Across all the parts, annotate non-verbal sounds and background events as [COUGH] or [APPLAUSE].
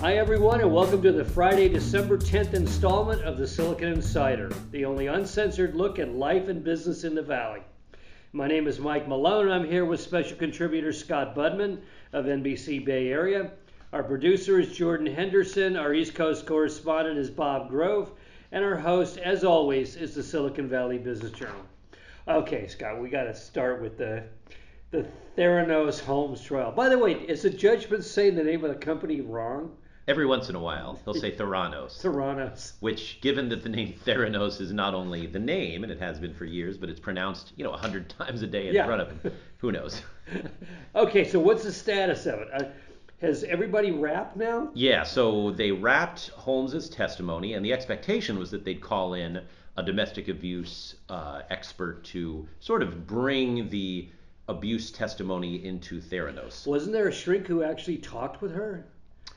Hi, everyone, and welcome to the Friday, December 10th installment of the Silicon Insider, the only uncensored look at life and business in the Valley. My name is Mike Malone. and I'm here with special contributor Scott Budman of NBC Bay Area. Our producer is Jordan Henderson. Our East Coast correspondent is Bob Grove. And our host, as always, is the Silicon Valley Business Journal. Okay, Scott, we got to start with the the Theranos Holmes trial. By the way, is the judge been saying the name of the company wrong? Every once in a while, he'll say Theranos. Theranos. Which, given that the name Theranos is not only the name, and it has been for years, but it's pronounced, you know, a hundred [LAUGHS] times a day in Yeah. front of him, who knows? [LAUGHS] Okay, so what's the status of it? Uh, has everybody wrapped now? Yeah, so they wrapped Holmes's testimony, and the expectation was that they'd call in a domestic abuse uh, expert to sort of bring the abuse testimony into Theranos. Wasn't there a shrink who actually talked with her?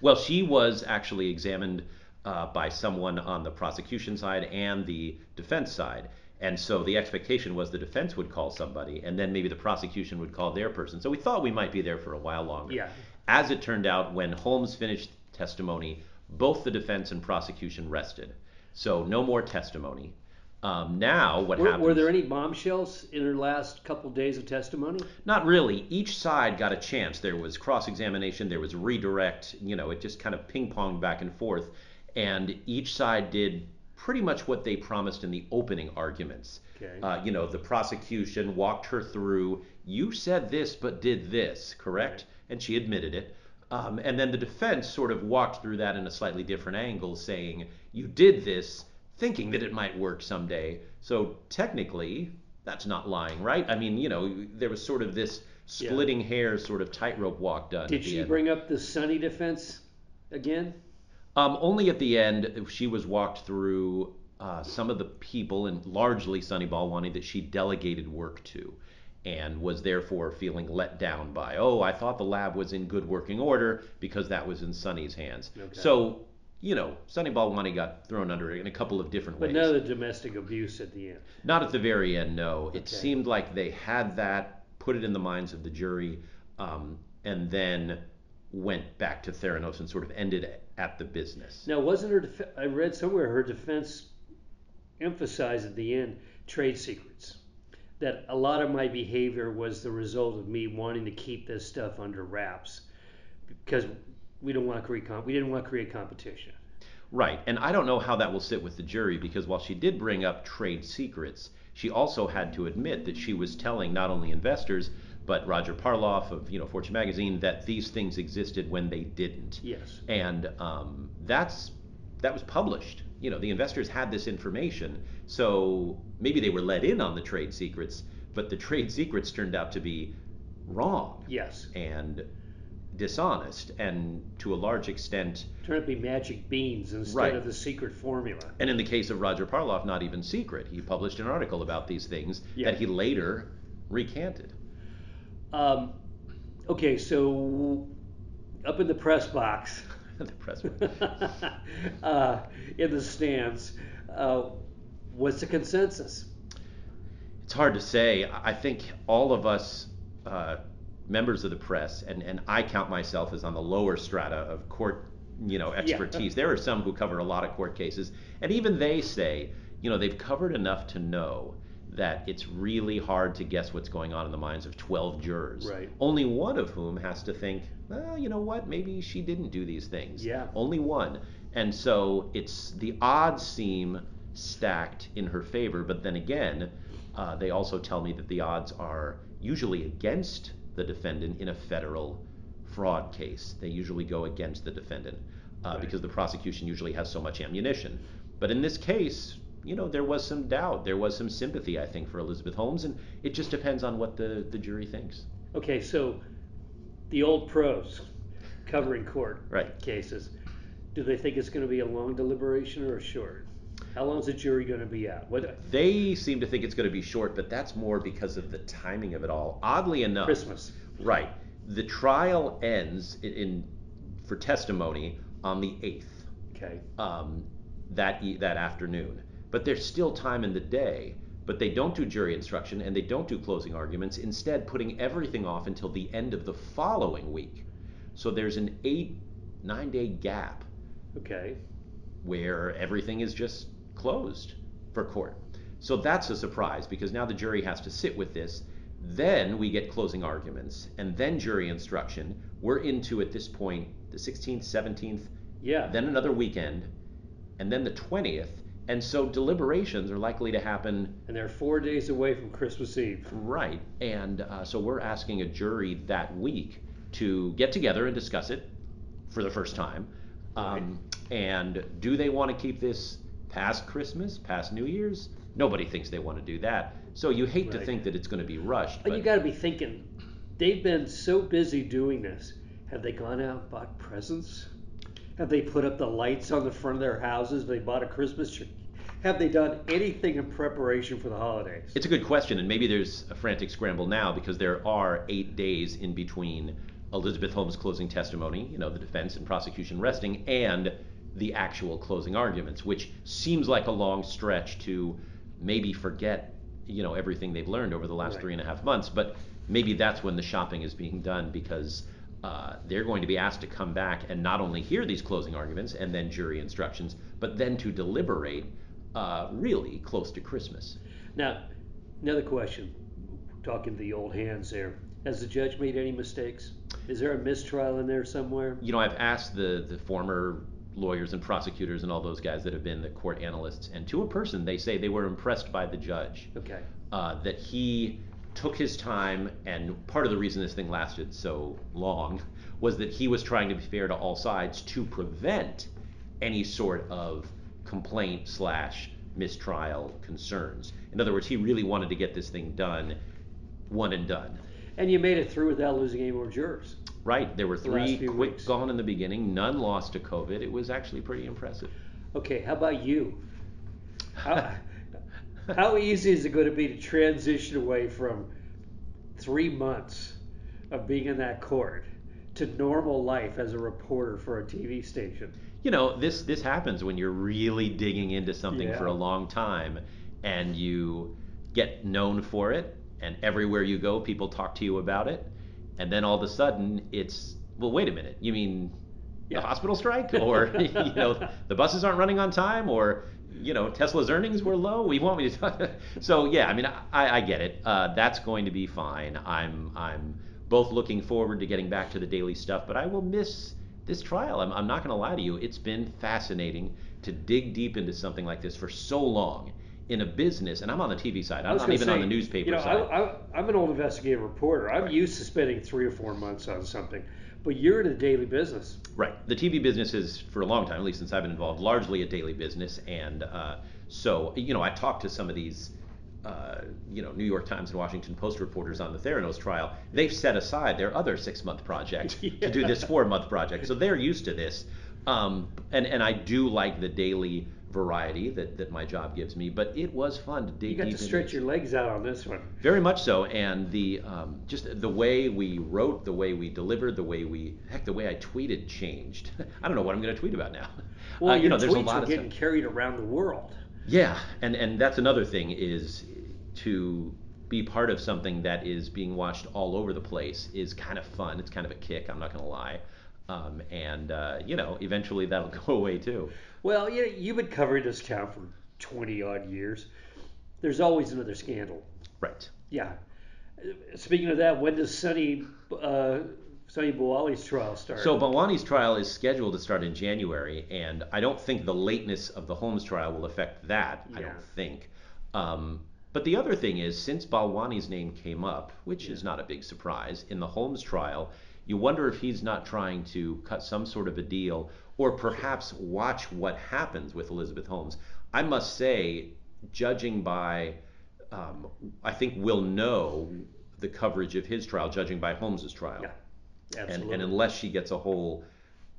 Well, she was actually examined uh, by someone on the prosecution side and the defense side. And so the expectation was the defense would call somebody, and then maybe the prosecution would call their person. So we thought we might be there for a while longer. Yeah. As it turned out, when Holmes finished testimony, both the defense and prosecution rested. So no more testimony. Um, now what Were, happens? were there any bombshells in her last couple days of testimony? Not really. Each side got a chance. There was cross examination, there was redirect. You know, it just kind of ping ponged back and forth. And each side did pretty much what they promised in the opening arguments. Okay. Uh, you know, the prosecution walked her through, you said this but did this, correct? And she admitted it. Um, and then the defense sort of walked through that in a slightly different angle, saying, you did this thinking that it might work someday. So technically, that's not lying, right? I mean, you know, there was sort of this splitting hairs sort of tightrope walk done. Did she end. bring up the Sunny defense again? Um, only at the end, she was walked through uh, some of the people, and largely Sunny Balwani, that she delegated work to, and was therefore feeling let down by. Oh, I thought the lab was in good working order because that was in Sunny's hands. Okay. So, you know, Sunny Balwani got thrown under in a couple of different But ways. none of the domestic abuse at the end. Not at the very end, no. It Okay. seemed like they had that, put it in the minds of the jury, um, and then went back to Theranos and sort of ended at the business. Now, wasn't her? Def- I read somewhere her defense emphasized at the end trade secrets. That a lot of my behavior was the result of me wanting to keep this stuff under wraps because we don't want to create comp- we didn't want to create competition. Right, and I don't know how that will sit with the jury because while she did bring up trade secrets, she also had to admit that she was telling not only investors but Roger Parloff of you know Fortune magazine that these things existed when they didn't. Yes. And um, that's that was published. You know, the investors had this information, so maybe they were let in on the trade secrets, but the trade secrets turned out to be wrong Yes. and dishonest, and to a large extent out to be magic beans instead Right. of the secret formula. And in the case of Roger Parloff, not even secret. He published an article about these things Yeah. that he later recanted. Um, okay, so up in the press box. [LAUGHS] the press. [LAUGHS] uh, in the stands. Uh, what's the consensus? It's hard to say. I I think all of us uh, members of the press, and, and I count myself as on the lower strata of court, you know, expertise. There are some who cover a lot of court cases, and even they say, you know, they've covered enough to know that it's really hard to guess what's going on in the minds of 12 jurors. Right. Only one of whom has to think, well, you know what, maybe she didn't do these things. Yeah. Only one. And so it's the odds seem stacked in her favor, but then again, uh, they also tell me that the odds are usually against the defendant in a federal fraud case. They usually go against the defendant uh, Right. because the prosecution usually has so much ammunition. But in this case, you know, there was some doubt, there was some sympathy, I think, for Elizabeth Holmes, and it just depends on what the, the jury thinks. Okay, so the old pros covering court Right. cases, do they think it's going to be a long deliberation or a short? How long is the jury going to be out? What They seem to think it's going to be short, but that's more because of the timing of it all. Oddly enough, Christmas? Right. The trial ends in, in for testimony on the eighth Okay. um, that e- that afternoon. But there's still time in the day. But they don't do jury instruction and they don't do closing arguments. Instead, putting everything off until the end of the following week. So there's an eight nine day gap Okay. Where everything is just closed for court. So that's a surprise because now the jury has to sit with this. Then we get closing arguments and then jury instruction. We're into at this point the 16th, 17th, Yeah. then another weekend, and then the 20th. And so deliberations are likely to happen and they're four days away from Christmas Eve. right. And uh, so we're asking a jury that week to get together and discuss it for the first time. Um, and do they want to keep this past Christmas, past New Year's? Nobody thinks they want to do that. So you hate to think that it's going to be rushed. But you got to be thinking, they've been so busy doing this. Have they gone out and bought presents? Have they put up the lights on the front of their houses? Have they bought a Christmas tree? Have they done anything in preparation for the holidays? It's a good question, and maybe there's a frantic scramble now because there are eight days in between Elizabeth Holmes' closing testimony, you know, the defense and prosecution resting, and the actual closing arguments, which seems like a long stretch to maybe forget, you know, everything they've learned over the last Right. three and a half months. But maybe that's when the shopping is being done because uh, they're going to be asked to come back and not only hear these closing arguments and then jury instructions, but then to deliberate uh, really close to Christmas. Now, another question. Talking to the old hands there. Has the judge made any mistakes? Is there a mistrial in there somewhere? you know, I've asked the the former lawyers and prosecutors and all those guys that have been the court analysts, and to a person, they say they were impressed by the judge. Okay. Uh, that he took his time, and part of the reason this thing lasted so long [LAUGHS] was that he was trying to be fair to all sides to prevent any sort of complaint slash mistrial concerns. In other words, he really wanted to get this thing done, one and done. And you made it through without losing any more jurors. Right, there were three few quick weeks. gone in the beginning, none lost to COVID. It was actually pretty impressive. Okay, how about you? How, [LAUGHS] how easy is it going to be to transition away from three months of being in that court to normal life as a reporter for a TV station? You know, this this happens when you're really digging into something for a long time and you get known for it and everywhere you go people talk to you about it and then all of a sudden it's well wait a minute. You mean Yeah. the hospital strike [LAUGHS] or you know the buses aren't running on time or you know Tesla's earnings were low. We want me to talk. [LAUGHS] so yeah, I mean I, I get it. Uh, that's going to be fine. I'm I'm both looking forward to getting back to the daily stuff, but I will miss this trial. I'm, I'm not going to lie to you. It's been fascinating to dig deep into something like this for so long in a business, and I'm on the TV side. I'm not even say, on the newspaper you know, side. I, I'm an old investigative reporter. I'm Right. used to spending three or four months on something, but you're in a daily business. Right. The TV business is, for a long time, at least since I've been involved, largely a daily business. And uh, so, you know, I talked to some of these, uh, you know, New York Times and Washington Post reporters on the Theranos trial. They've set aside their other six month project [LAUGHS] to do this four month project. So they're used to this. Um, and, and I do like the daily variety that, that my job gives me, but it was fun to dig You got deep to stretch this. your legs out on this one. Very much so, and the um, just the way we wrote, the way we delivered, the way we heck, the way I tweeted changed. [LAUGHS] I don't know what I'm going to tweet about now. Well, Uh, you know, there's a lot of getting stuff. carried around the world. Yeah, and and that's another thing is to be part of something that is being watched all over the place is kind of fun. It's kind of a kick. I'm not going to lie. Um, and uh, you know, eventually that'll [LAUGHS] go away too. Well, you you've been covering this town for 20 odd years. There's always another scandal. Right. Yeah. Speaking of that, when does Sunny uh, Sunny trial start? So Balwani's trial is scheduled to start in January, and I don't think the lateness of the Holmes trial will affect that. I don't think. Um, but the other thing is, since Balwani's name came up, which is not a big surprise, in the Holmes trial, you wonder if he's not trying to cut some sort of a deal, or perhaps watch what happens with Elizabeth Holmes. I must say, judging by, um, I think we'll know the coverage of his trial, judging by Holmes's trial. yeah, And, absolutely. and unless she gets a whole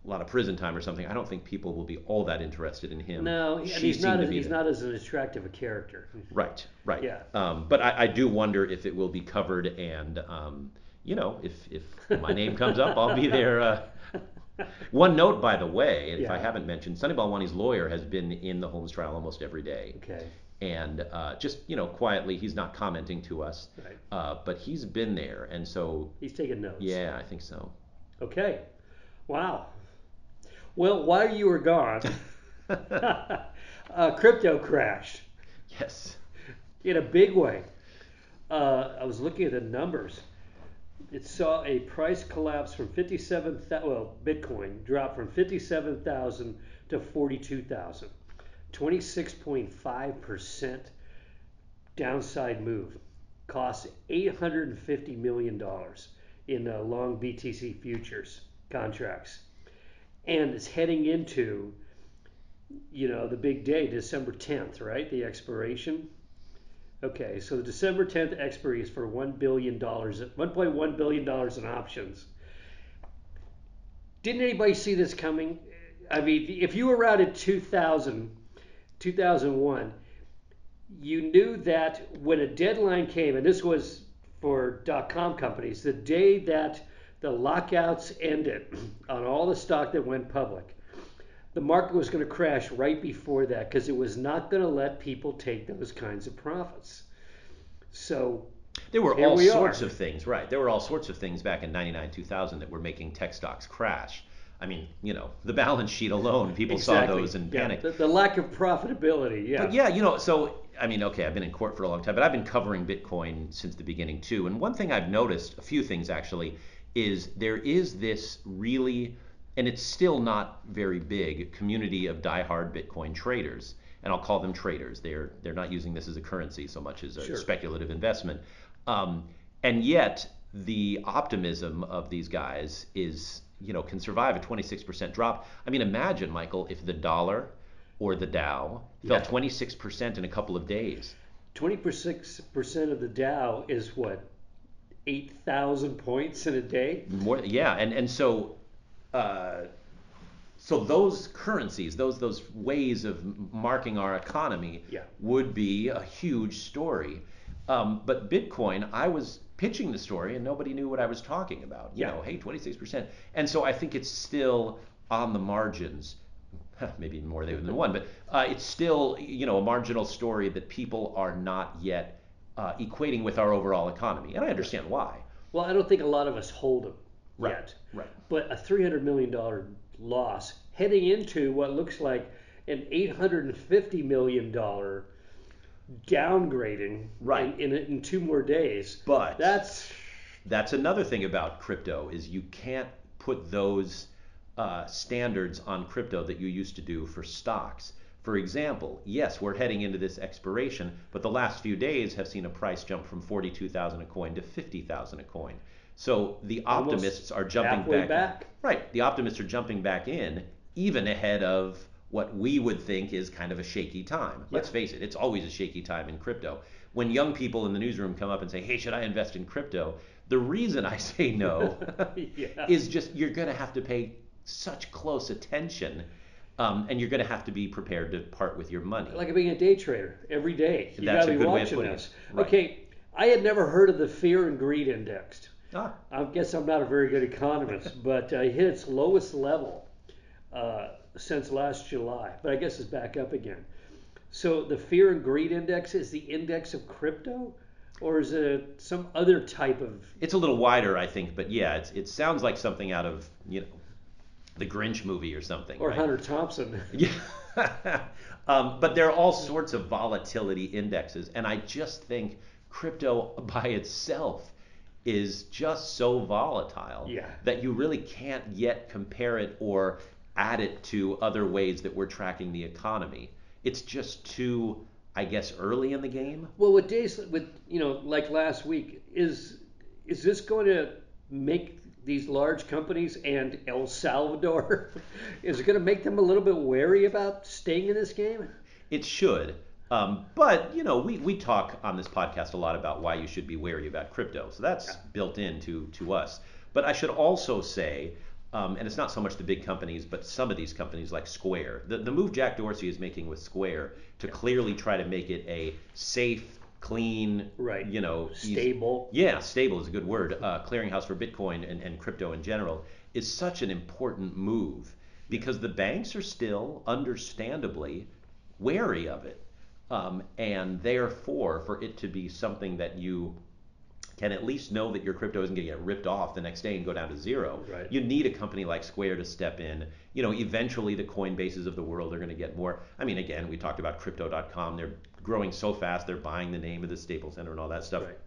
lot of prison time or something, I don't think people will be all that interested in him. no, and he's not as, he's not as an attractive a character. Right, right. Yeah. Um, but I, I do wonder if it will be covered, and um, you know, if if my [LAUGHS] name comes up, I'll be there. Uh, one note, by the way, if I haven't mentioned, Sunny Balwani's lawyer has been in the Holmes trial almost every day, Okay. and uh, just you know, quietly, he's not commenting to us, Right. uh, but he's been there, and so He's taking notes. yeah, I think so. Okay. Wow. Well, while you were gone, [LAUGHS] uh, crypto crashed Yes. in a big way. Uh, I was looking at the numbers. It saw a price collapse from 57, well, Bitcoin dropped from 57,000 to 42,000. 26.5% downside move. Cost $850 million in uh, long BTC futures contracts. And it's heading into, you know, the big day, December 10th, right? The expiration. Okay, so the December 10th expiry is for $1 billion, $1.1 billion in options. Didn't anybody see this coming? I mean, if you were around in 2000, 2001, you knew that when a deadline came, and this was for dot com companies, the day that the lockouts ended on all the stock that went public, the market was going to crash right before that because it was not going to let people take those kinds of profits. So There were all we sorts are. of things, right? There were all sorts of things back in 99, 2000 that were making tech stocks crash. I mean, you know, the balance sheet alone, people saw those and yeah, panicked. The, the lack of profitability, yeah. But yeah, you know, so I mean, okay, I've been in court for a long time, but I've been covering Bitcoin since the beginning too. And one thing I've noticed, a few things actually, is there is this really, and it's still not very big, community of diehard Bitcoin traders. And I'll call them traders. They're they're not using this as a currency so much as a Sure. speculative investment. Um, and yet the optimism of these guys is, you know, can survive a 26% drop. I mean, imagine, Michael, if the dollar or the Dow fell Yeah. 26% in a couple of days. 26% of the Dow is what, 8,000 points in a day? More, yeah, and and so, uh, so those currencies, those those ways of marking our economy, Yeah. would be a huge story. Um, but Bitcoin, I was pitching the story and nobody knew what I was talking about. You Yeah. know, hey, 26%. And so I think it's still on the margins. [LAUGHS] Maybe more than one, but uh, it's still, you know, a marginal story that people are not yet uh, equating with our overall economy. And I understand why. Well, I don't think a lot of us hold them Right, yet. right. But a $300 million loss heading into what looks like an $850 million downgrading Right. in, in, in two more days. But That's that's another thing about crypto is you can't put those uh, standards on crypto that you used to do for stocks. For example, yes, we're heading into this expiration, but the last few days have seen a price jump from 42,000 a coin to 50,000 a coin. So the Almost optimists are jumping back. back. Right. The optimists are jumping back in even ahead of what we would think is kind of a shaky time. Let's face it, it's always a shaky time in crypto. When young people in the newsroom come up and say, "Hey, should I invest in crypto?" The reason I say no [LAUGHS] yeah. is just you're going to have to pay such close attention, um, and you're going to have to be prepared to part with your money. like being a day trader every day. You That's gotta a be good way of watching putting this. it. Right. Okay, I had never heard of the fear and greed index. Ah, I guess I'm not a very good economist, [LAUGHS] but uh, it hit its lowest level uh, since last July. But I guess it's back up again. So the fear and greed index is the index of crypto, or is it some other type of? it's a little wider, I think, but yeah, it's, it sounds like something out of you know the Grinch movie or something. Or right? Hunter Thompson? [LAUGHS] Yeah. um, but there are all sorts of volatility indexes, and I just think crypto by itself is just so volatile Yeah. that you really can't yet compare it or add it to other ways that we're tracking the economy. It's just too, I guess, early in the game. Well, with days with you know like last week is is this going to make these large companies and El Salvador [LAUGHS] is it going to make them a little bit wary about staying in this game? It should. Um, but you know, we, we talk on this podcast a lot about why you should be wary about crypto, so that's built into to us. But I should also say, um, and it's not so much the big companies, but some of these companies like Square, the, the move Jack Dorsey is making with Square to clearly try to make it a safe, clean, Right. you know, easy- Stable. yeah, stable is a good word. Uh, clearinghouse for Bitcoin and, and crypto in general is such an important move because the banks are still, understandably, wary of it. Um, and therefore, for it to be something that you can at least know that your crypto isn't going to get ripped off the next day and go down to zero. Right. You need a company like Square to step in. You know, eventually the Coinbases of the world are going to get more. I mean, again, we talked about crypto.com. They're growing so fast, they're buying the name of the Staples Center and all that stuff. Right.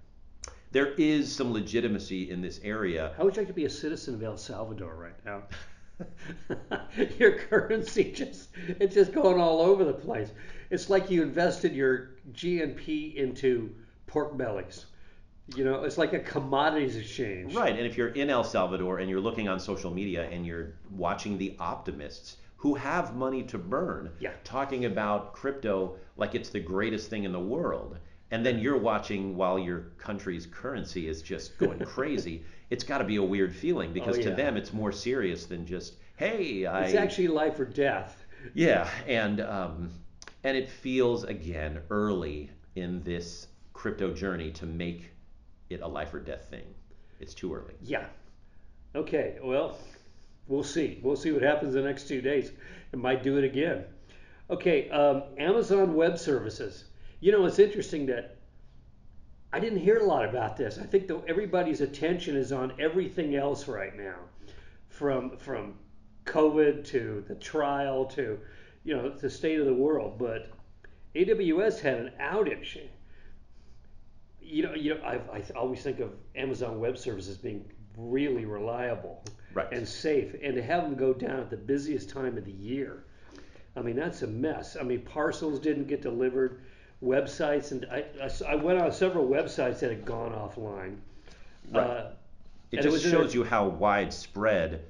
There is some legitimacy in this area. How would you like to be a citizen of El Salvador right now? [LAUGHS] [LAUGHS] your currency just it's just going all over the place. It's like you invested your GNP into pork bellies. You know, it's like a commodities exchange. Right, and if you're in El Salvador and you're looking on social media and you're watching the optimists who have money to burn Yeah. talking about crypto like it's the greatest thing in the world, and then you're watching while your country's currency is just going [LAUGHS] crazy, it's got to be a weird feeling because to Oh, yeah. them it's more serious than just, hey, I. It's actually life or death. Yeah, and um, and it feels again early in this crypto journey to make it a life or death thing. It's too early. Yeah. Okay. Well, we'll see. We'll see what happens the next two days. It might do it again. Okay. Um, Amazon Web Services. You know, it's interesting that I didn't hear a lot about this. I think that everybody's attention is on everything else right now, from from COVID to the trial to you know the state of the world. But AWS had an outage. You know, you know, I, I always think of Amazon Web Services being really reliable Right. and safe, and to have them go down at the busiest time of the year, I mean that's a mess. I mean parcels didn't get delivered, websites, and I, I, I went on several websites that had gone offline. Right. Uh, It it just was shows you how widespread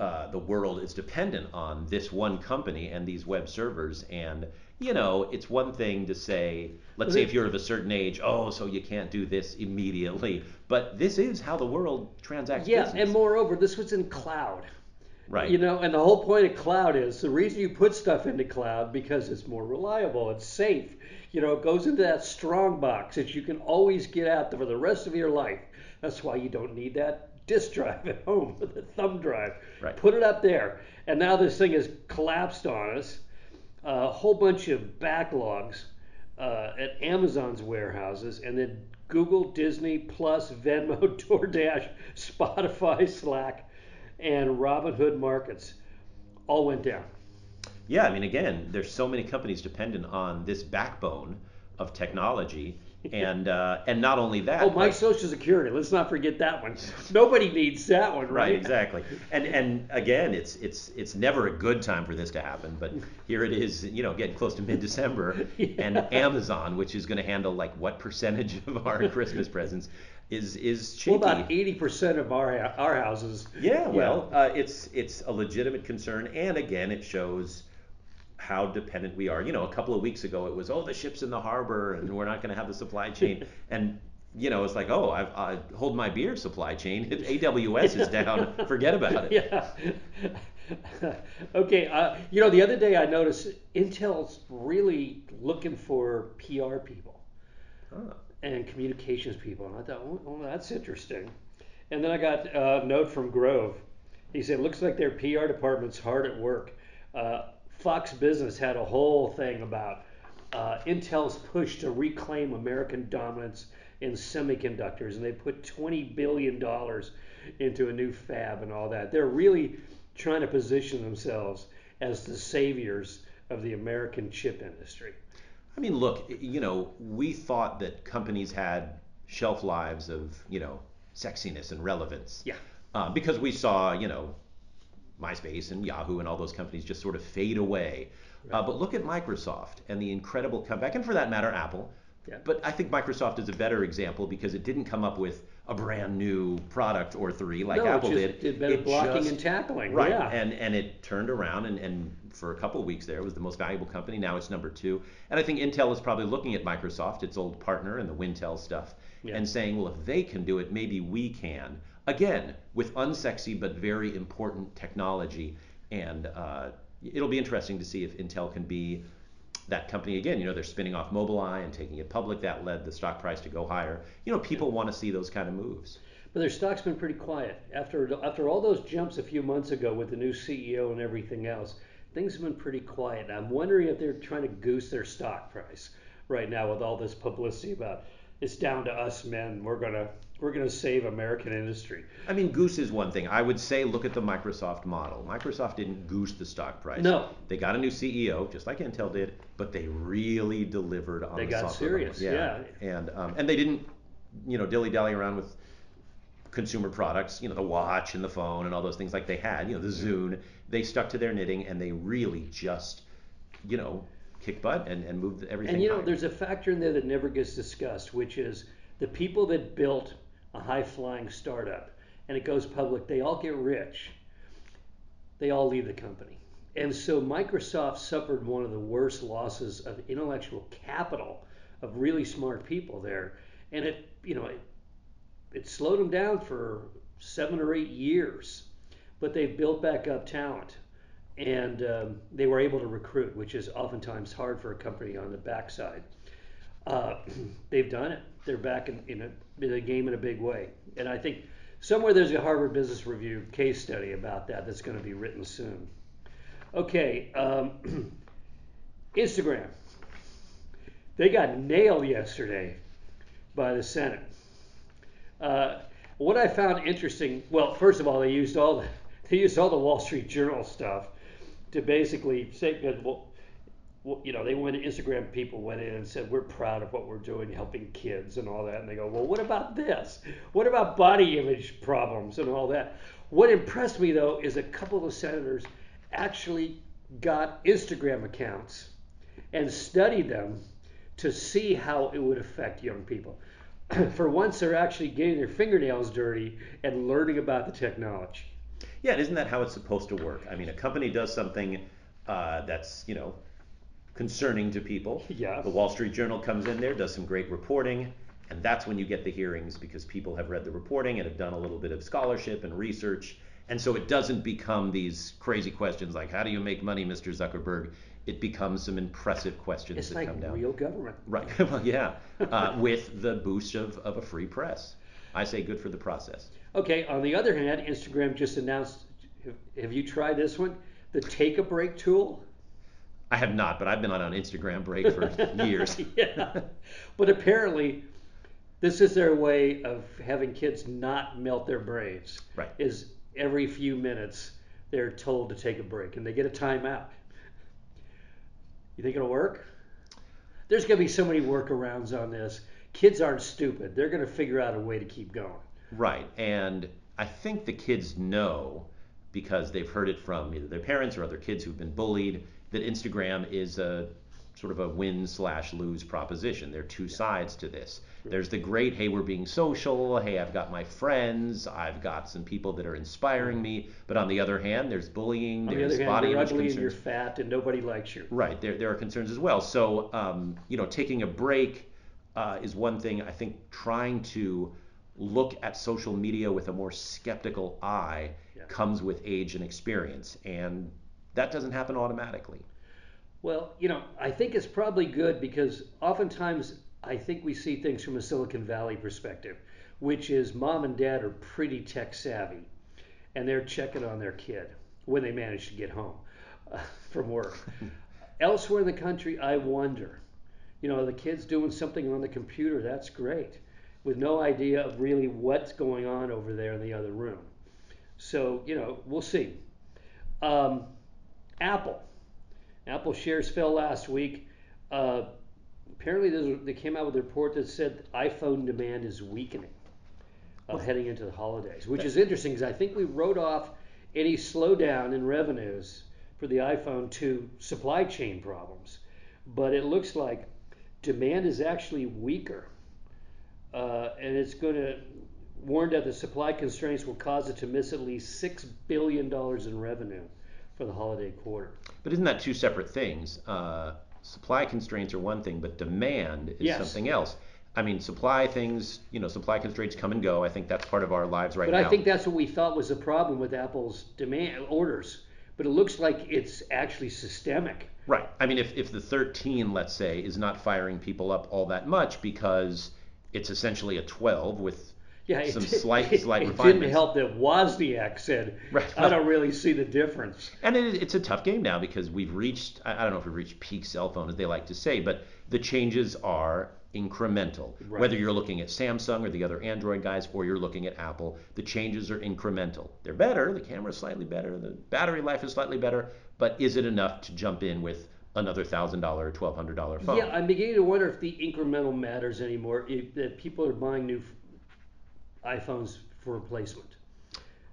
uh, the world is dependent on this one company and these web servers. And you know, it's one thing to say, let's say if you're of a certain age, oh, so you can't do this immediately. But this is how the world transacts yeah, business. and moreover, this was in cloud. right. You know, and the whole point of cloud is the reason you put stuff into cloud because it's more reliable, it's safe. You know, it goes into that strong box that you can always get out there for the rest of your life. That's why you don't need that disk drive at home, the thumb drive. Right. Put it up there. And now this thing has collapsed on us. A whole bunch of backlogs uh, at Amazon's warehouses, and then Google, Disney, Plus, Venmo, [LAUGHS] DoorDash, Spotify, Slack, and Robinhood Markets all went down. Yeah, I mean, again, there's so many companies dependent on this backbone of technology, [LAUGHS] and uh, and not only that. Oh, my but- Social Security. Let's not forget that one. Nobody needs that one, right? Right, exactly. And and again, it's it's it's never a good time for this to happen, but here it is, you know, getting close to mid-December, [LAUGHS] and Amazon, which is going to handle like what percentage of our [LAUGHS] Christmas presents, is is Well, about 80% of our our houses. Yeah, well, Uh, it's it's a legitimate concern, and again, it shows how dependent we are. You know, a couple of weeks ago, it was oh the ships in the harbor, and we're not going to have the supply chain, [LAUGHS] and you know, it's like oh I've, I hold my beer supply chain. [LAUGHS] If AWS is down, [LAUGHS] forget about it. Yeah. okay. Uh, you know, the other day I noticed Intel's really looking for PR people Oh. and communications people, and I thought, well, well, that's interesting. And then I got a note from Grove. He said, looks like their PR department's hard at work. Uh, Fox Business had a whole thing about uh, Intel's push to reclaim American dominance in semiconductors, and they put 20 billion dollars into a new fab and all that. They're really trying to position themselves as the saviors of the American chip industry. I mean, look, you know, we thought that companies had shelf lives of, you know, sexiness and relevance. Yeah. Uh, because we saw, you know, MySpace and Yahoo and all those companies just sort of fade away. Uh, but look at Microsoft and the incredible comeback, and for that matter, Apple. Yeah. But I think Microsoft is a better example because it didn't come up with a brand new product or three like no, Apple it just did. did better It blocking just- and tackling. Right. Yeah. And and it turned around and, and for a couple of weeks there it was the most valuable company. Now it's number two. And I think Intel is probably looking at Microsoft, its old partner and the Wintel stuff, Yeah. and saying, well, if they can do it, maybe we can. Again, with unsexy but very important technology. And uh, it'll be interesting to see if Intel can be that company again. You know, they're spinning off Mobileye and taking it public. That led the stock price to go higher. You know, people want to see those kind of moves. But their stock's been pretty quiet after after all those jumps a few months ago with the new CEO and everything else. Things have been pretty quiet. I'm wondering if they're trying to goose their stock price right now with all this publicity about it's down to us men. We're gonna we're going to save American industry. I mean, goose is one thing. I would say look at the Microsoft model. Microsoft didn't goose the stock price. No. They got a new CEO, just like Intel did, but they really delivered on They the got software. serious, yeah. And um, and they didn't, you know, dilly dally around with consumer products, you know, the watch and the phone and all those things like they had, you know, the Zune. They stuck to their knitting and they really just, you know, kick butt and, and moved everything. And you know, higher. there's a factor in there that never gets discussed, which is the people that built a high flying startup and it goes public, they all get rich. They all leave the company. And so Microsoft suffered one of the worst losses of intellectual capital of really smart people there. And it, you know, it, it slowed them down for seven or eight years. But they've built back up talent and um, they were able to recruit, which is oftentimes hard for a company on the backside. Uh, [CLEARS THROAT] they've done it. They're back in, in, a, in the game in a big way. And I think somewhere there's a Harvard Business Review case study about that that's going to be written soon. Okay, um, [CLEARS THROAT] Instagram. They got nailed yesterday by the Senate. Uh, what I found interesting, well, first of all, they used all the [LAUGHS] they used all the Wall Street Journal stuff to basically say, well, well, you know, they went to Instagram people went in and said we're proud of what we're doing, helping kids and all that, and they go, well, what about this? What about body image problems and all that? What impressed me though is a couple of senators actually got Instagram accounts and studied them to see how it would affect young people. [CLEARS THROAT] For once, they're actually getting their fingernails dirty and learning about the technology. Yeah, isn't that how it's supposed to work? I mean, a company does something uh, that's, you know, concerning to people. Yeah. The Wall Street Journal comes in there, does some great reporting, and that's when you get the hearings because people have read the reporting and have done a little bit of scholarship and research. And so it doesn't become these crazy questions like, how do you make money, Mr. Zuckerberg? It becomes some impressive questions It's that like come down. real government. Right. [LAUGHS] well, yeah. Uh, with the boost of, of a free press. I say good for the process. Okay, on the other hand, Instagram just announced have you tried this one? The take a break tool? I have not, but I've been on an Instagram break for [LAUGHS] years. [LAUGHS] yeah. But apparently, this is their way of having kids not melt their brains. Right. Is every few minutes they're told to take a break and they get a timeout. You think it'll work? There's going to be so many workarounds on this. Kids aren't stupid. They're going to figure out a way to keep going. Right. And I think the kids know because they've heard it from either their parents or other kids who've been bullied that Instagram is a sort of a win slash lose proposition. There are two sides to this. There's the great, hey, we're being social. Hey, I've got my friends. I've got some people that are inspiring me. But on the other hand, there's bullying. On the there's other hand, body you're image ugly and concerns. you're fat and nobody likes you. Right. There, there are concerns as well. So, um, you know, taking a break uh, is one thing. I think trying to look at social media with a more skeptical eye Yeah. comes with age and experience, and that doesn't happen automatically. Well, you know, I think it's probably good because oftentimes I think we see things from a Silicon Valley perspective, which is mom and dad are pretty tech savvy and they're checking on their kid when they manage to get home uh, [LAUGHS] from work. [LAUGHS] Elsewhere in the country, I wonder, you know, the kid's doing something on the computer, that's great, with no idea of really what's going on over there in the other room. So, you know, we'll see. Um, Apple. Apple shares fell last week. Uh, apparently, they came out with a report that said iPhone demand is weakening uh, heading into the holidays, which is interesting because I think we wrote off any slowdown in revenues for the iPhone to supply chain problems. But it looks like demand is actually weaker. Uh, and it's going to warn that the supply constraints will cause it to miss at least $6 billion in revenue for the holiday quarter. But isn't that two separate things? Uh, supply constraints are one thing, but demand is Yes. something else. I mean, supply things, you know, supply constraints come and go. I think that's part of our lives right But now. But I think that's what we thought was the problem with Apple's demand orders. But it looks like it's actually systemic. Right. I mean, if, if the 13, let's say, is not firing people up all that much because it's essentially a 12 with Yeah, some did- slight, it, slight it didn't help that Wozniak said, Right. "I don't really see the difference." And it, it's a tough game now because we've reached, I I don't know if we've reached peak cell phone, as they like to say, but the changes are incremental. Right. Whether you're looking at Samsung or the other Android guys, or you're looking at Apple, the changes are incremental. They're better. The camera's slightly better. The battery life is slightly better. But is it enough to jump in with another thousand dollar, twelve hundred dollar phone? Yeah, I'm beginning to wonder if the incremental matters anymore. If that people are buying new iPhones for replacement.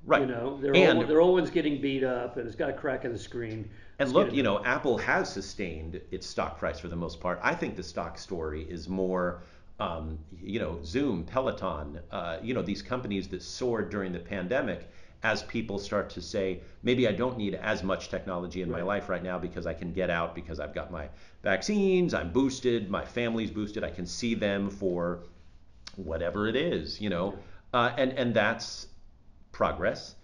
right. You know, their and old, their old one's getting beat up, and it's got a crack in the screen. And Let's look, you know, Apple has sustained its stock price for the most part. I think the stock story is more, um, you know, Zoom, Peloton, uh, you know, these companies that soared during the pandemic. As people start to say, maybe I don't need as much technology in my life right now because I can get out because I've got my vaccines, I'm boosted, my family's boosted, I can see them for whatever it is, you know, uh, and and that's progress.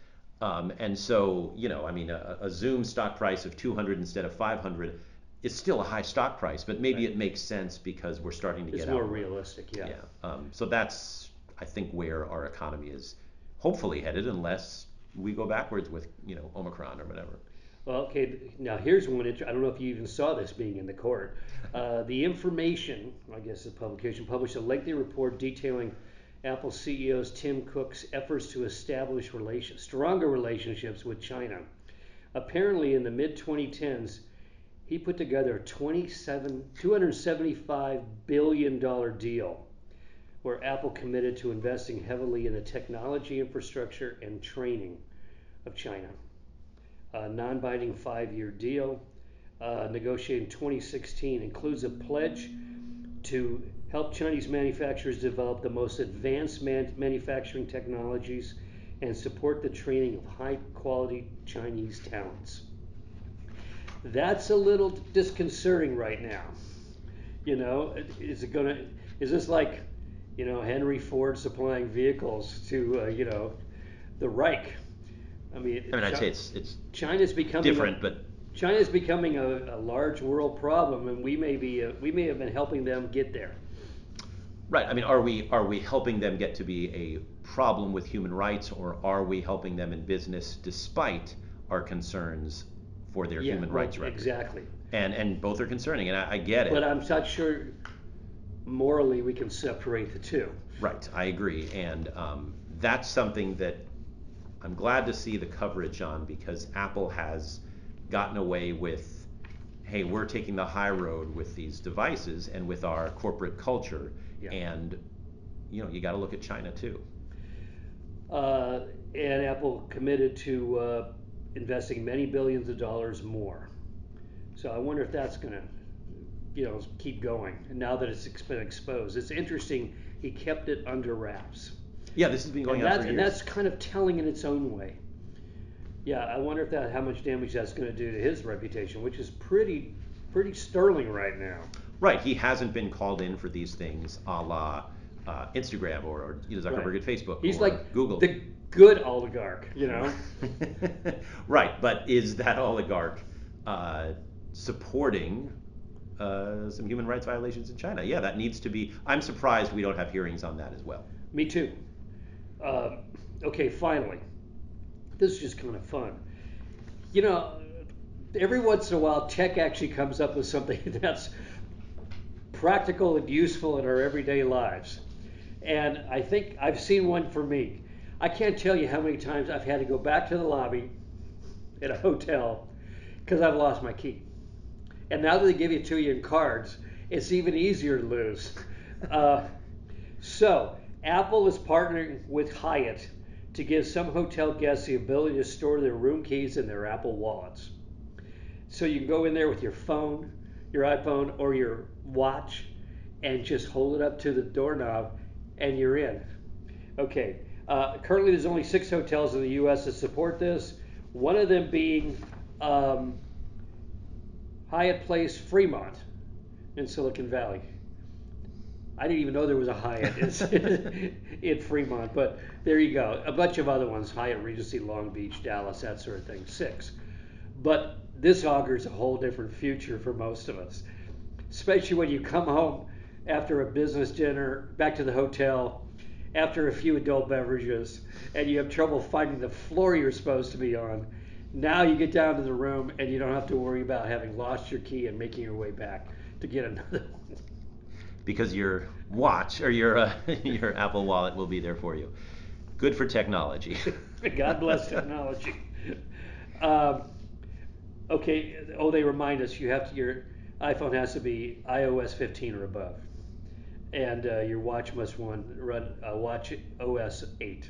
Um, and so, you know, I mean, a, a Zoom stock price of 200 instead of 500 is still a high stock price, but maybe Right. it makes sense because we're starting to It's get more out. realistic, yeah. Yeah. Um, so that's, I think, where our economy is hopefully headed, unless we go backwards with, you know, Omicron or whatever. Well, okay, now here's one. int- I don't know if you even saw this being in the court. [LAUGHS] Uh, the information, I guess the publication, published a lengthy report detailing Apple CEO's Tim Cook's efforts to establish stronger relationships with China. Apparently, in the mid 2010s, he put together a 27, $275 billion deal where Apple committed to investing heavily in the technology infrastructure and training of China a non-binding five-year deal uh, negotiated in 2016 includes a pledge to help Chinese manufacturers develop the most advanced man- manufacturing technologies and support the training of high-quality Chinese talents. That's a little disconcerting right now. You know, is it gonna? Is this like, you know, Henry Ford supplying vehicles to, uh, you know, the Reich? I mean, I mean, I'd say it's it's China's becoming different, A, but China's becoming a, a large world problem, and we may be uh, we may have been helping them get there. Right. I mean, are we are we helping them get to be a problem with human rights, or are we helping them in business despite our concerns for their yeah, human well, rights record? exactly. And and both are concerning, and I, I get it. But I'm not sure morally we can separate the two. Right. I agree, and um, that's something that I'm glad to see the coverage on because Apple has gotten away with, hey, we're taking the high road with these devices and with our corporate culture, Yeah. and you know, you got to look at China too. Uh, and Apple committed to uh, investing many billions of dollars more. So I wonder if that's going to, you know, keep going. And now that it's been exposed, it's interesting. He kept it under wraps. Yeah, this has been going and, on for and that's kind of telling in its own way. Yeah, I wonder if that how much damage that's going to do to his reputation, which is pretty pretty sterling right now. Right, he hasn't been called in for these things, a la uh, Instagram or, or you know, Zuckerberg Right. at Facebook He's or like Google. the good oligarch, you know. [LAUGHS] right, but is that oligarch uh, supporting uh, some human rights violations in China? Yeah, that needs to be. I'm surprised we don't have hearings on that as well. Me too. Um, okay, finally, this is just kind of fun. You know, every once in a while, tech actually comes up with something [LAUGHS] that's practical and useful in our everyday lives. And I think I've seen one for me. I can't tell you how many times I've had to go back to the lobby at a hotel because I've lost my key. And now that they give it to you in cards, it's even easier to lose. [LAUGHS] Uh, so, Apple is partnering with Hyatt to give some hotel guests the ability to store their room keys in their Apple wallets. So you can go in there with your phone, your iPhone, or your watch and just hold it up to the doorknob and you're in. Okay, uh, currently there's only six hotels in the U.S. that support this. One of them being um, Hyatt Place Fremont in Silicon Valley. I didn't even know there was a Hyatt in, [LAUGHS] [LAUGHS] in Fremont, but there you go. A bunch of other ones Hyatt Regency, Long Beach, Dallas, that sort of thing. Six. But this augurs a whole different future for most of us, especially when you come home after a business dinner, back to the hotel, after a few adult beverages, and you have trouble finding the floor you're supposed to be on. Now you get down to the room and you don't have to worry about having lost your key and making your way back to get another [LAUGHS] one. because your watch or your uh, [LAUGHS] your Apple Wallet will be there for you. Good for technology. [LAUGHS] God bless technology. Um, okay. Oh, they remind us you have to your iPhone has to be iOS 15 or above, and uh, your watch must run run uh, watch OS 8.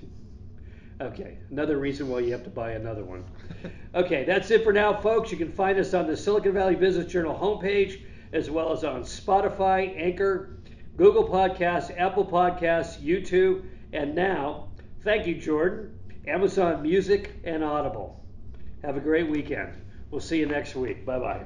Okay, another reason why you have to buy another one. [LAUGHS] Okay, that's it for now, folks. You can find us on the Silicon Valley Business Journal homepage, as well as on Spotify, Anchor, Google Podcasts, Apple Podcasts, YouTube, and now, thank you, Jordan, Amazon Music and Audible. Have a great weekend. We'll see you next week. Bye bye.